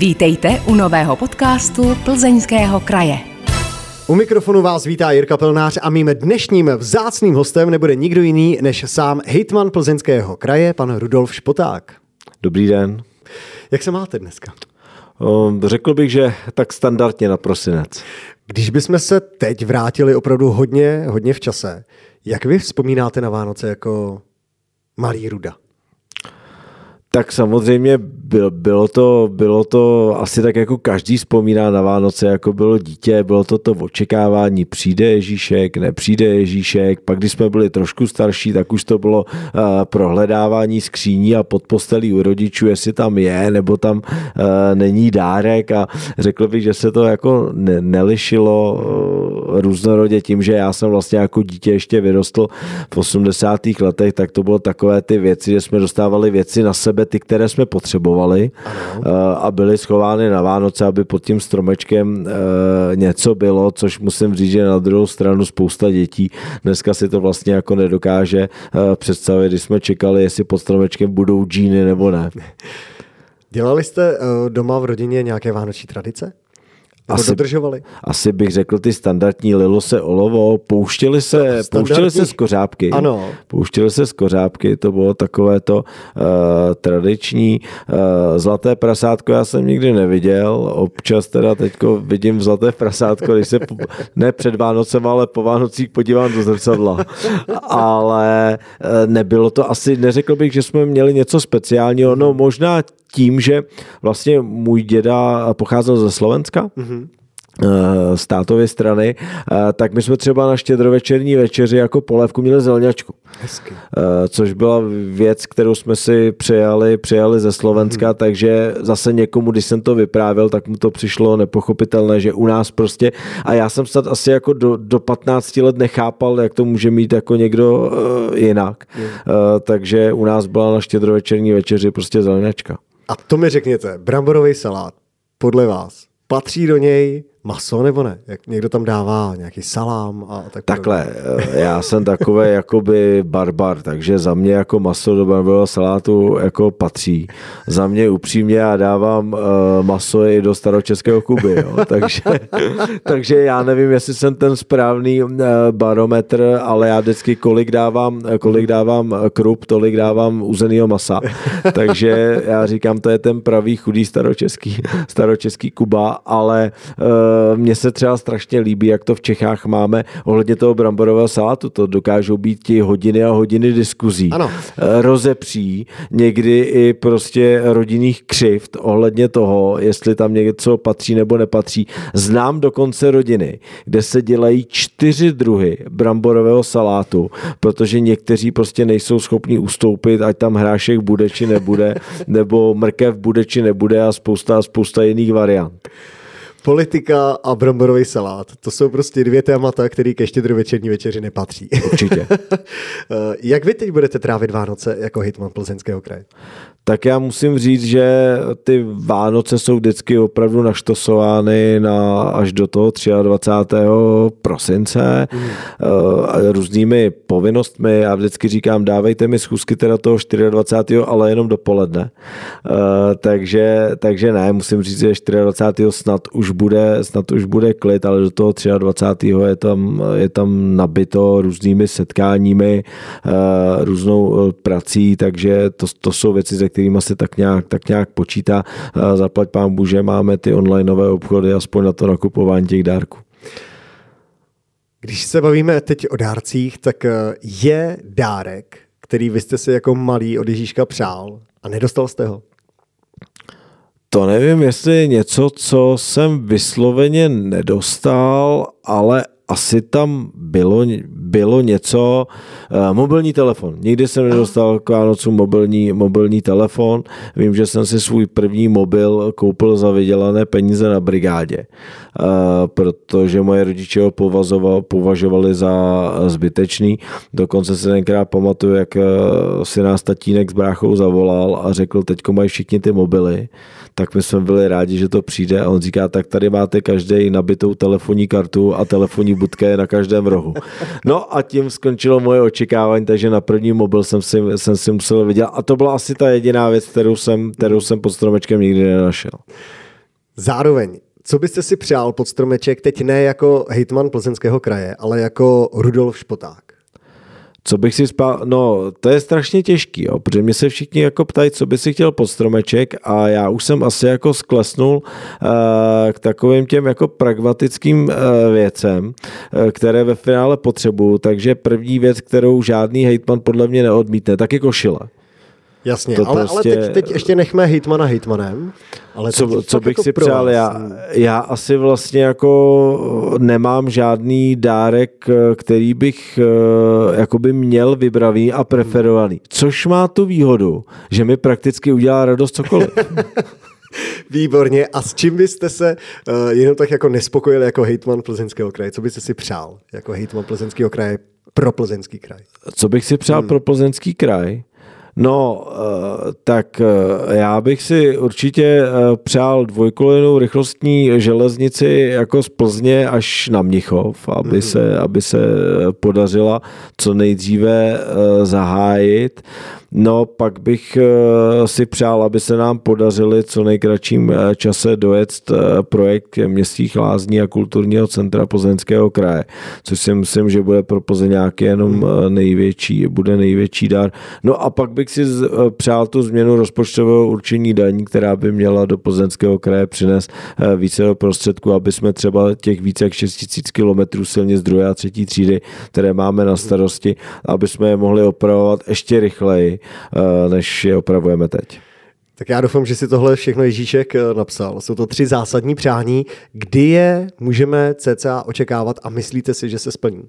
Vítejte u nového podcastu Plzeňského kraje. U mikrofonu vás vítá Jirka Pelnář a mým dnešním vzácným hostem nebude nikdo jiný než sám hejtman Plzeňského kraje, pan Rudolf Špoták. Dobrý den. Jak se máte dneska? Řekl bych, že tak standardně na prosinec. Když bychom se teď vrátili opravdu hodně, hodně v čase, jak vy vzpomínáte na Vánoce jako malý Ruda? Tak samozřejmě bylo, to, bylo to asi tak jako každý vzpomíná na Vánoce, jako bylo dítě, bylo to to očekávání, přijde Ježíšek, nepřijde Ježíšek, pak když jsme byli trošku starší, tak už to bylo uh, prohledávání skříní a pod postelí u rodičů, jestli tam je, nebo tam uh, není dárek a řekl bych, že se to jako ne, nelišilo uh, různorodě tím, že já jsem vlastně jako dítě ještě vyrostl v 80. letech, tak to bylo takové ty věci, že jsme dostávali věci na sebe, ty, které jsme potřebovali schovali ano. Eh, a byly schovány na Vánoce, aby pod tím stromečkem eh, něco bylo, což musím říct, že na druhou stranu spousta dětí dneska si to vlastně jako nedokáže eh, představit, když jsme čekali, jestli pod stromečkem budou džíny nebo ne. Dělali jste doma v rodině nějaké vánoční tradice? Asi, dodržovali? Asi bych řekl ty standardní lilo se olovo, pouštěli se, pouštěli se z kořápky. Ano. Pouštěli se z kořápky, to bylo takové to uh, tradiční. Uh, zlaté prasátko já jsem nikdy neviděl, občas teda teďko vidím zlaté prasátko, když se po, ne před Vánocem, ale po Vánocích podívám do zrcadla. ale uh, nebylo to asi, neřekl bych, že jsme měli něco speciálního, no možná tím, že vlastně můj děda pocházel ze Slovenska, mm-hmm z tátově strany, eh, tak my jsme třeba na štědrovečerní večeři jako polévku měli zelňačku. Hezky. Eh, což byla věc, kterou jsme si přijali, přijali ze Slovenska, hmm. takže zase někomu, když jsem to vyprávěl, tak mu to přišlo nepochopitelné, že u nás prostě, a já jsem snad asi jako do, do 15 let nechápal, jak to může mít jako někdo uh, jinak. Hmm. Uh, takže u nás byla na štědrovečerní večeři prostě zelňačka. A to mi řekněte, bramborový salát, podle vás, patří do něj maso nebo ne? Jak někdo tam dává nějaký salám a tak Takhle, eh, já jsem takový jakoby barbar, takže za mě jako maso do barbarového salátu jako patří. Za mě upřímně já dávám uh, maso i do staročeského Kuby, jo? takže, takže já nevím, jestli jsem ten správný uh, barometr, ale já vždycky kolik dávám, kolik dávám krup, tolik dávám uzenýho masa. takže já říkám, to je ten pravý chudý staročeský, staročeský Kuba, ale uh, mně se třeba strašně líbí, jak to v Čechách máme ohledně toho bramborového salátu. To dokážou být ti hodiny a hodiny diskuzí. Ano. Eh, rozepří, někdy i prostě rodinných křivt ohledně toho, jestli tam něco patří nebo nepatří. Znám dokonce rodiny, kde se dělají čtyři druhy bramborového salátu, protože někteří prostě nejsou schopni ustoupit, ať tam hrášek bude či nebude, nebo mrkev bude či nebude a spousta, spousta jiných variant. Politika a bramborový salát. To jsou prostě dvě témata, které ke štědrovečerní večeři nepatří. Určitě. Eh, jak vy teď budete trávit Vánoce jako hitman Plzeňského kraje? Tak já musím říct, že ty Vánoce jsou vždycky opravdu naštosovány na až do toho 23. prosince mm. různými povinnostmi. Já vždycky říkám, dávejte mi schůzky teda toho 24. ale jenom dopoledne. Eh, takže, takže ne, musím říct, že 24. snad už bude, snad už bude klid, ale do toho 23. je tam, je tam nabito různými setkáními, eh, různou prací, takže to, to jsou věci, ze kterými se tak nějak, tak nějak počítá. Zaplať pán Bože, máme ty onlineové obchody aspoň na to nakupování těch dárků. Když se bavíme teď o dárcích, tak eh, je dárek, který vy jste si jako malý od Ježíška přál a nedostal jste ho? To nevím, jestli je něco, co jsem vysloveně nedostal, ale asi tam bylo, bylo něco, uh, mobilní telefon. Nikdy jsem nedostal k Vánocu mobilní, mobilní telefon. Vím, že jsem si svůj první mobil koupil za vydělané peníze na brigádě, uh, protože moje rodiče ho považovali za zbytečný. Dokonce se tenkrát pamatuju, jak uh, si nás tatínek s bráchou zavolal a řekl, teďko mají všichni ty mobily, tak my jsme byli rádi, že to přijde a on říká, tak tady máte každý nabitou telefonní kartu a telefonní budka je na každém rohu. No a tím skončilo moje očekávání, takže na první mobil jsem si, jsem si musel vidět a to byla asi ta jediná věc, kterou jsem, kterou jsem pod stromečkem nikdy nenašel. Zároveň, co byste si přál pod stromeček teď ne jako hejtman plzeňského kraje, ale jako Rudolf Špoták? Co bych si spal, no to je strašně těžký, jo, protože mě se všichni jako ptají, co by si chtěl pod stromeček a já už jsem asi jako sklesnul uh, k takovým těm jako pragmatickým uh, věcem, uh, které ve finále potřebuju, takže první věc, kterou žádný hejtman podle mě neodmítne, tak je košile. Jasně, to ale, prostě... ale teď, teď ještě nechme hitmana hitmanem. Ale co, co bych jako si přál, já, já asi vlastně jako nemám žádný dárek, který bych eh, jakoby měl vybraný a preferovaný. Což má tu výhodu, že mi prakticky udělá radost cokoliv. Výborně. A s čím byste se uh, jenom tak jako nespokojili jako hejtman Plzeňského kraje? Co byste si přál jako hejtman Plzeňského kraje pro Plzeňský kraj? Co bych si přál hmm. pro Plzeňský kraj? No, eh, tak eh, já bych si určitě eh, přál dvojkolejnou rychlostní železnici jako z Plzně až na Mnichov, aby, mm-hmm. se, aby se podařila co nejdříve zahájit. No, pak bych si přál, aby se nám podařili co nejkratším čase dojet projekt městských lázní a kulturního centra Plzeňského kraje, což si myslím, že bude pro Plzeňáky jenom největší, bude největší dar. No a pak bych si přál tu změnu rozpočtového určení daní, která by měla do Plzeňského kraje přinést více do prostředků, aby jsme třeba těch více jak 6 000 kilometrů silně druhé a třetí třídy, které máme na starosti, aby jsme je mohli opravovat ještě rychleji, Eh, než je opravujeme teď. Tak já doufám, že si tohle všechno Ježíšek eh, napsal. Jsou to tři zásadní přání. Kdy je můžeme cca očekávat a myslíte si, že se splní?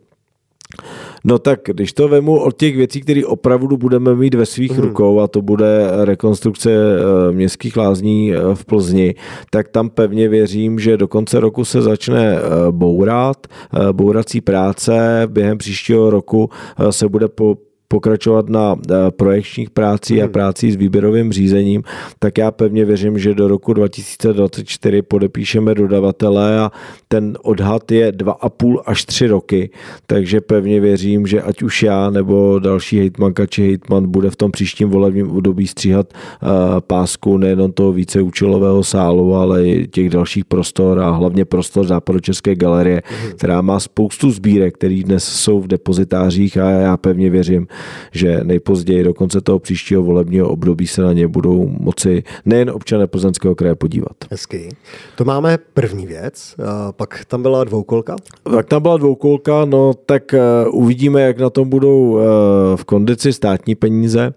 No tak, když to vemu od těch věcí, které opravdu budeme mít ve svých mm. rukou, a to bude rekonstrukce eh, městských lázní v Plzni, tak tam pevně věřím, že do konce roku se začne bourat, bourací práce, během příštího roku se bude po pokračovat na eh, projekčních prácí a hmm. prácí s výběrovým řízením, tak já pevně věřím, že do roku 2024 podepíšeme dodavatele a ten odhad je 2,5 až 3 roky, takže pevně věřím, že ať už já nebo další hejtmanka či hejtman bude v tom příštím volebním období stříhat eh, pásku nejenom toho víceúčelového sálu, ale i těch dalších prostor a hlavně prostor Západočeské galerie, hmm. která má spoustu sbírek, které dnes jsou v depozitářích a já pevně věřím, že nejpozději do konce toho příštího volebního období se na ně budou moci nejen občané Plzeňského kraje podívat. Hezky. To máme první věc, pak tam byla dvoukolka? Tak tam byla dvoukolka, no tak e, uvidíme, jak na tom budou e, v kondici státní peníze, e,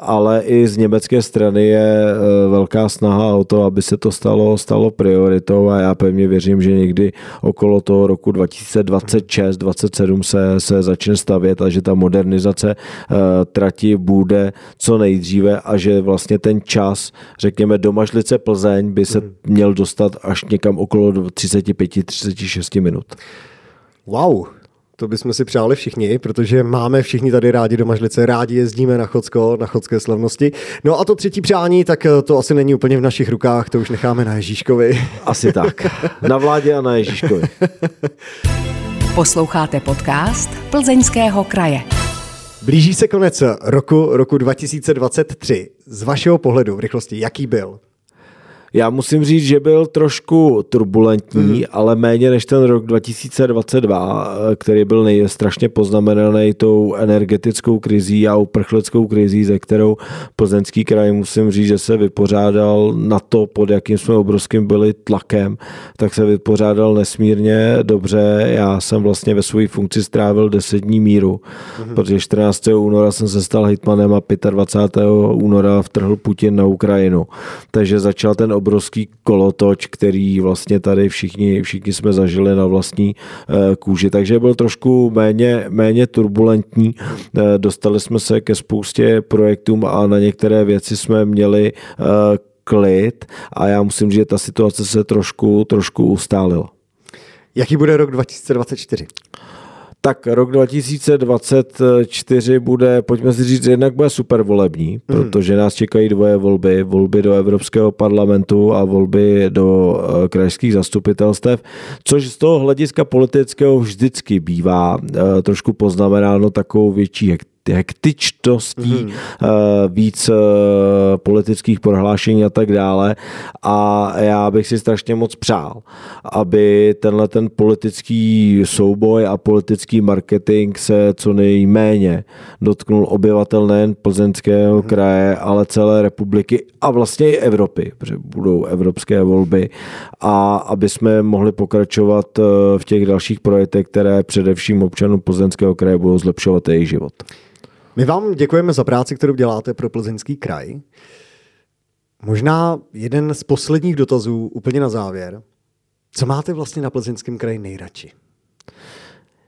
ale i z německé strany je velká snaha o to, aby se to stalo, stalo prioritou a já pevně věřím, že někdy okolo toho roku 2026-2027 se, se začne stavět a že ta modernizace eh, trati bude co nejdříve a že vlastně ten čas, řekněme, do Mažlice Plzeň by se hmm. měl dostat až někam okolo 35-36 minut. Wow, to bychom si přáli všichni, protože máme všichni tady rádi do Mažlice, rádi jezdíme na Chodsko, na chodské slavnosti. No a to třetí přání, tak eh, to asi není úplně v našich rukách, to už necháme na Ježíškovi. Asi tak. Na vládě a na Ježíškovi. Posloucháte podcast Plzeňského kraje. Blíží se konec roku, roku 2023. Z vašeho pohledu v rychlosti, jaký byl? Já musím říct, že byl trošku turbulentní, mm. ale méně než ten rok 2022, který byl nej, strašně poznamenaný tou energetickou krizí a uprchlickou krizí, ze kterou plzeňský kraj musím říct, že se vypořádal na to, pod jakým jsme obrovským byli tlakem, tak se vypořádal nesmírně dobře. Já jsem vlastně ve své funkci strávil 10 dní míru, mm. protože 14. února jsem se stal hitmanem a 25. února vtrhl Putin na Ukrajinu. Takže začal ten obrovský kolotoč, který vlastně tady všichni, všichni jsme zažili na vlastní eh, kůži. Takže byl trošku méně, méně turbulentní. Eh, dostali jsme se ke spoustě projektům a na některé věci jsme měli eh, klid a já musím říct, že ta situace se trošku, trošku ustálila. Jaký bude rok 2024? Tak rok 2024 bude, pojďme si říct, jednak bude super volební, hmm. protože nás čekají dvoje volby. Volby do Evropského parlamentu a volby do uh, krajských zastupitelstev, což z toho hlediska politického vždycky bývá uh, trošku poznamenáno takovou větší hektičtostí, mm-hmm. víc eh, politických prohlášení a tak dále. A já bych si strašně moc přál, aby tenhle ten politický souboj a politický marketing se co nejméně dotknul obyvatel nejen plzeňského mm-hmm. kraje, ale celé republiky a vlastně i Evropy, protože budou evropské volby a aby jsme mohli pokračovat eh, v těch dalších projektech, které především občanům plzeňského kraje budou zlepšovat jejich život. My vám děkujeme za práci, kterou děláte pro plzeňský kraj. Možná jeden z posledních dotazů úplně na závěr. Co máte vlastně na plzeňském kraji nejradši?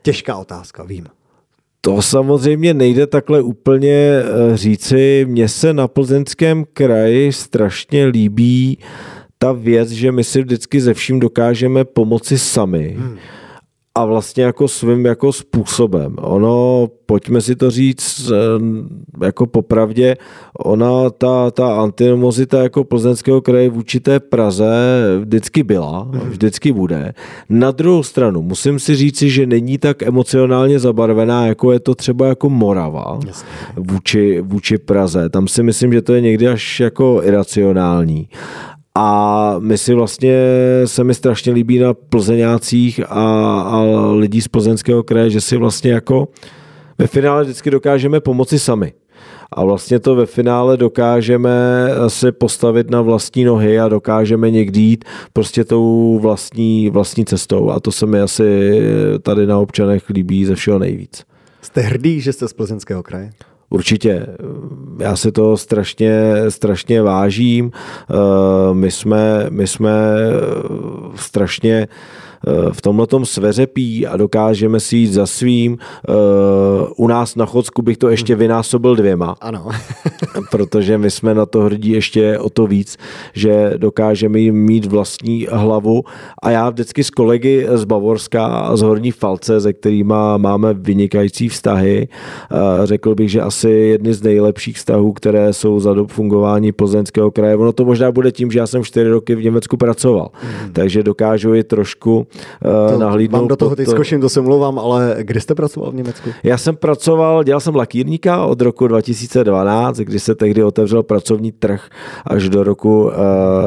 Těžká otázka, vím. To samozřejmě nejde takhle úplně eh, říci. Mně se na plzeňském kraji strašně líbí ta věc, že my si vždycky ze vším dokážeme pomoci sami. Hmm a vlastně jako svým jako způsobem. Ono, pojďme si to říct eh, jako popravdě, ona, ta, ta antinomozita jako plzeňského kraje vůči té Praze vždycky byla, mhm. vždycky bude. Na druhou stranu, musím si říci, že není tak emocionálně zabarvená, jako je to třeba jako Morava vůči, vůči Praze. Tam si myslím, že to je někdy až jako iracionální. A my si vlastně, se mi strašně líbí na plzeňácích a, a lidí z plzeňského kraje, že si vlastně jako ve finále vždycky dokážeme pomoci sami. A vlastně to ve finále dokážeme se postavit na vlastní nohy a dokážeme někdy jít prostě tou vlastní, vlastní cestou. A to se mi asi tady na občanech líbí ze všeho nejvíc. Jste hrdý, že jste z plzeňského kraje? Určitě. Já se to strašně, strašně vážím. Eh, my jsme, my jsme strašně v tomhle tom sveřepí a dokážeme si jít za svým. Eh, u nás na Chodsku bych to ještě vynásobil dvěma. Ano. protože my jsme na to hrdí ještě o to víc, že dokážeme jim mít vlastní hlavu a já vždycky s kolegy z Bavorska a z Horní Falce, se kterými máme vynikající vztahy, eh, řekl bych, že asi jedny z nejlepších vztahů, které jsou za dob fungování plzeňského kraje. Ono to možná bude tím, že já jsem čtyři roky v Německu pracoval, mm. takže dokážu i trošku Eh, to, nahlídnout. Mám do toho teď skočím, to se mluvám, ale kde jste pracoval v Německu? Já jsem pracoval, dělal jsem lakírníka od roku 2012, kdy se tehdy otevřel pracovní trh, až do roku uh,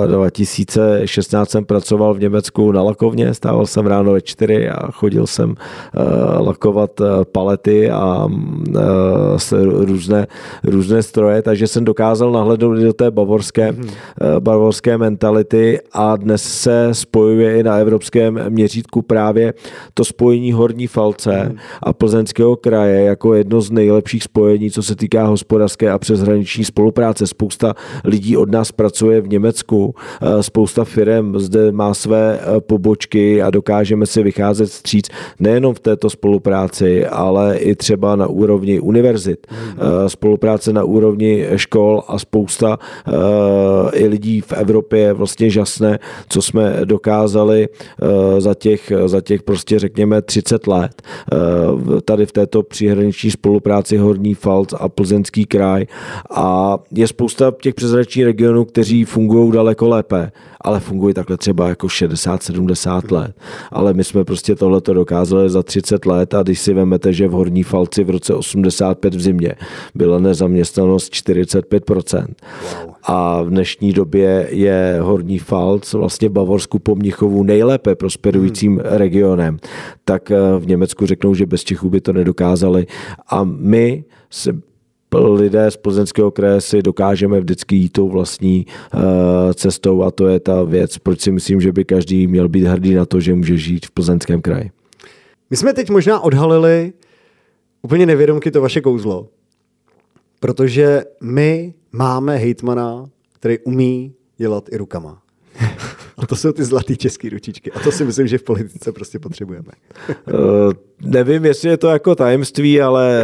eh, 2016 jsem pracoval v Německu na lakovně, stával jsem ráno ve čtyři a chodil jsem uh, lakovat palety a uh, různé, různé stroje, takže jsem dokázal nahlednout do té bavorské, uh, bavorské mentality a dnes se spojuje i na evropském měřítku právě to spojení Horní Falce hmm. a Plzeňského kraje jako jedno z nejlepších spojení, co se týká hospodářské a přeshraniční spolupráce. Spousta lidí od nás pracuje v Německu, eh, spousta firm zde má své eh, pobočky a dokážeme si vycházet stříc nejenom v této spolupráci, ale i třeba na úrovni univerzit, hmm. Eh, spolupráce na úrovni škol a spousta i lidí v Evropě je vlastně žasné, co jsme dokázali za těch, za těch prostě řekněme 30 let. Eh, tady v této příhraniční spolupráci Horní Falc a Plzeňský kraj. A je spousta těch přezračních regionů, kteří fungují daleko lépe, ale fungují takhle třeba jako 60-70 let. Ale my jsme prostě tohleto dokázali za 30 let a když si vemete, že v Horní Falci v roce 85 v zimě byla nezaměstnanost 45%. Wow. A v dnešní době je Horní Falc vlastně Bavorsku po Mnichovu nejlépe prosperujícím hmm. regionem. Tak eh, v Německu řeknou, že bez Čechů by to nedokázali. A my se lidé z plzeňského kraje si dokážeme vždycky jít tou vlastní uh, cestou a to je ta věc, proč si myslím, že by každý měl být hrdý na to, že může žít v plzeňském kraji. My jsme teď možná odhalili úplně nevědomky to vaše kouzlo, protože my máme hejtmana, který umí dělat i rukama. A to jsou ty zlatý české ručičky. A to si myslím, že v politice prostě potřebujeme. uh, nevím, jestli je to jako tajemství, ale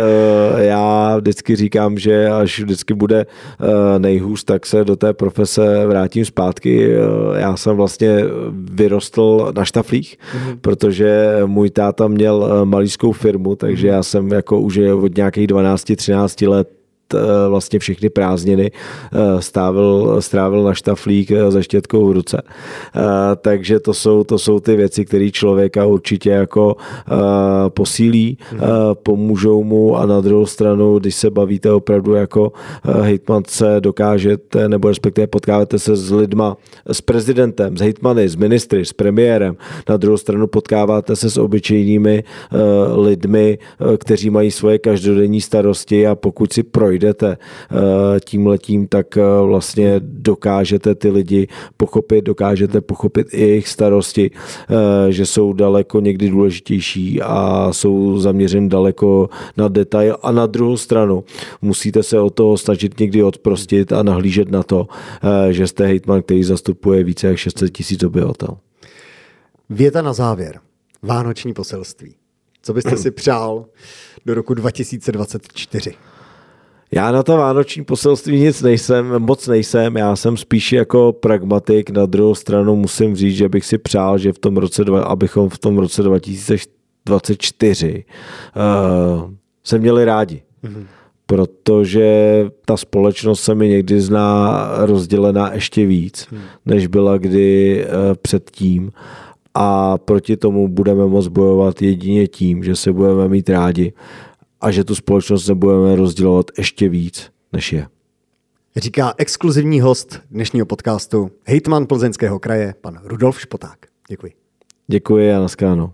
uh, já vždycky říkám, že až vždycky bude uh, nejhůř, tak se do té profese vrátím zpátky. Uh, já jsem vlastně vyrostl na štaflích, mm-hmm. protože můj táta měl malířskou firmu, takže mm-hmm. já jsem jako už od nějakých 12-13 let vlastně všechny prázdniny strávil, strávil na štaflík za štětkou v ruce. Takže to jsou, to jsou ty věci, které člověka určitě jako posílí, pomůžou mu a na druhou stranu, když se bavíte opravdu jako hejtmance, dokážete nebo respektive potkáváte se s lidma, s prezidentem, s hejtmany, s ministry, s premiérem. Na druhou stranu potkáváte se s obyčejnými lidmi, kteří mají svoje každodenní starosti a pokud si projdete uh, tím letím, tak uh, vlastně dokážete ty lidi pochopit, dokážete pochopit i jejich starosti, uh, že jsou daleko někdy důležitější a jsou zaměřen daleko na detail a na druhou stranu musíte se o toho snažit někdy odprostit a nahlížet na to, že jste hejtman, který zastupuje více jak 600 tisíc obyvatel. Věta na závěr. Vánoční poselství. Co byste si přál do roku 2024? Já na to vánoční poselství nic nejsem, moc nejsem, já jsem spíš jako pragmatik, na druhou stranu musím říct, že bych si přál, že v tom roce, abychom v tom roce 2024 uh, se měli rádi. Mm-hmm. Protože ta společnost se mi někdy zná rozdělená ještě víc, hmm. než byla kdy uh, předtím a proti tomu budeme moct bojovat jedině tím, že se budeme mít rádi a že tu společnost nebudeme rozdělovat ještě víc, než je. Říká exkluzivní host dnešního podcastu, hejtman plzeňského kraje, pan Rudolf Špoták. Děkuji. Děkuji a naskáno.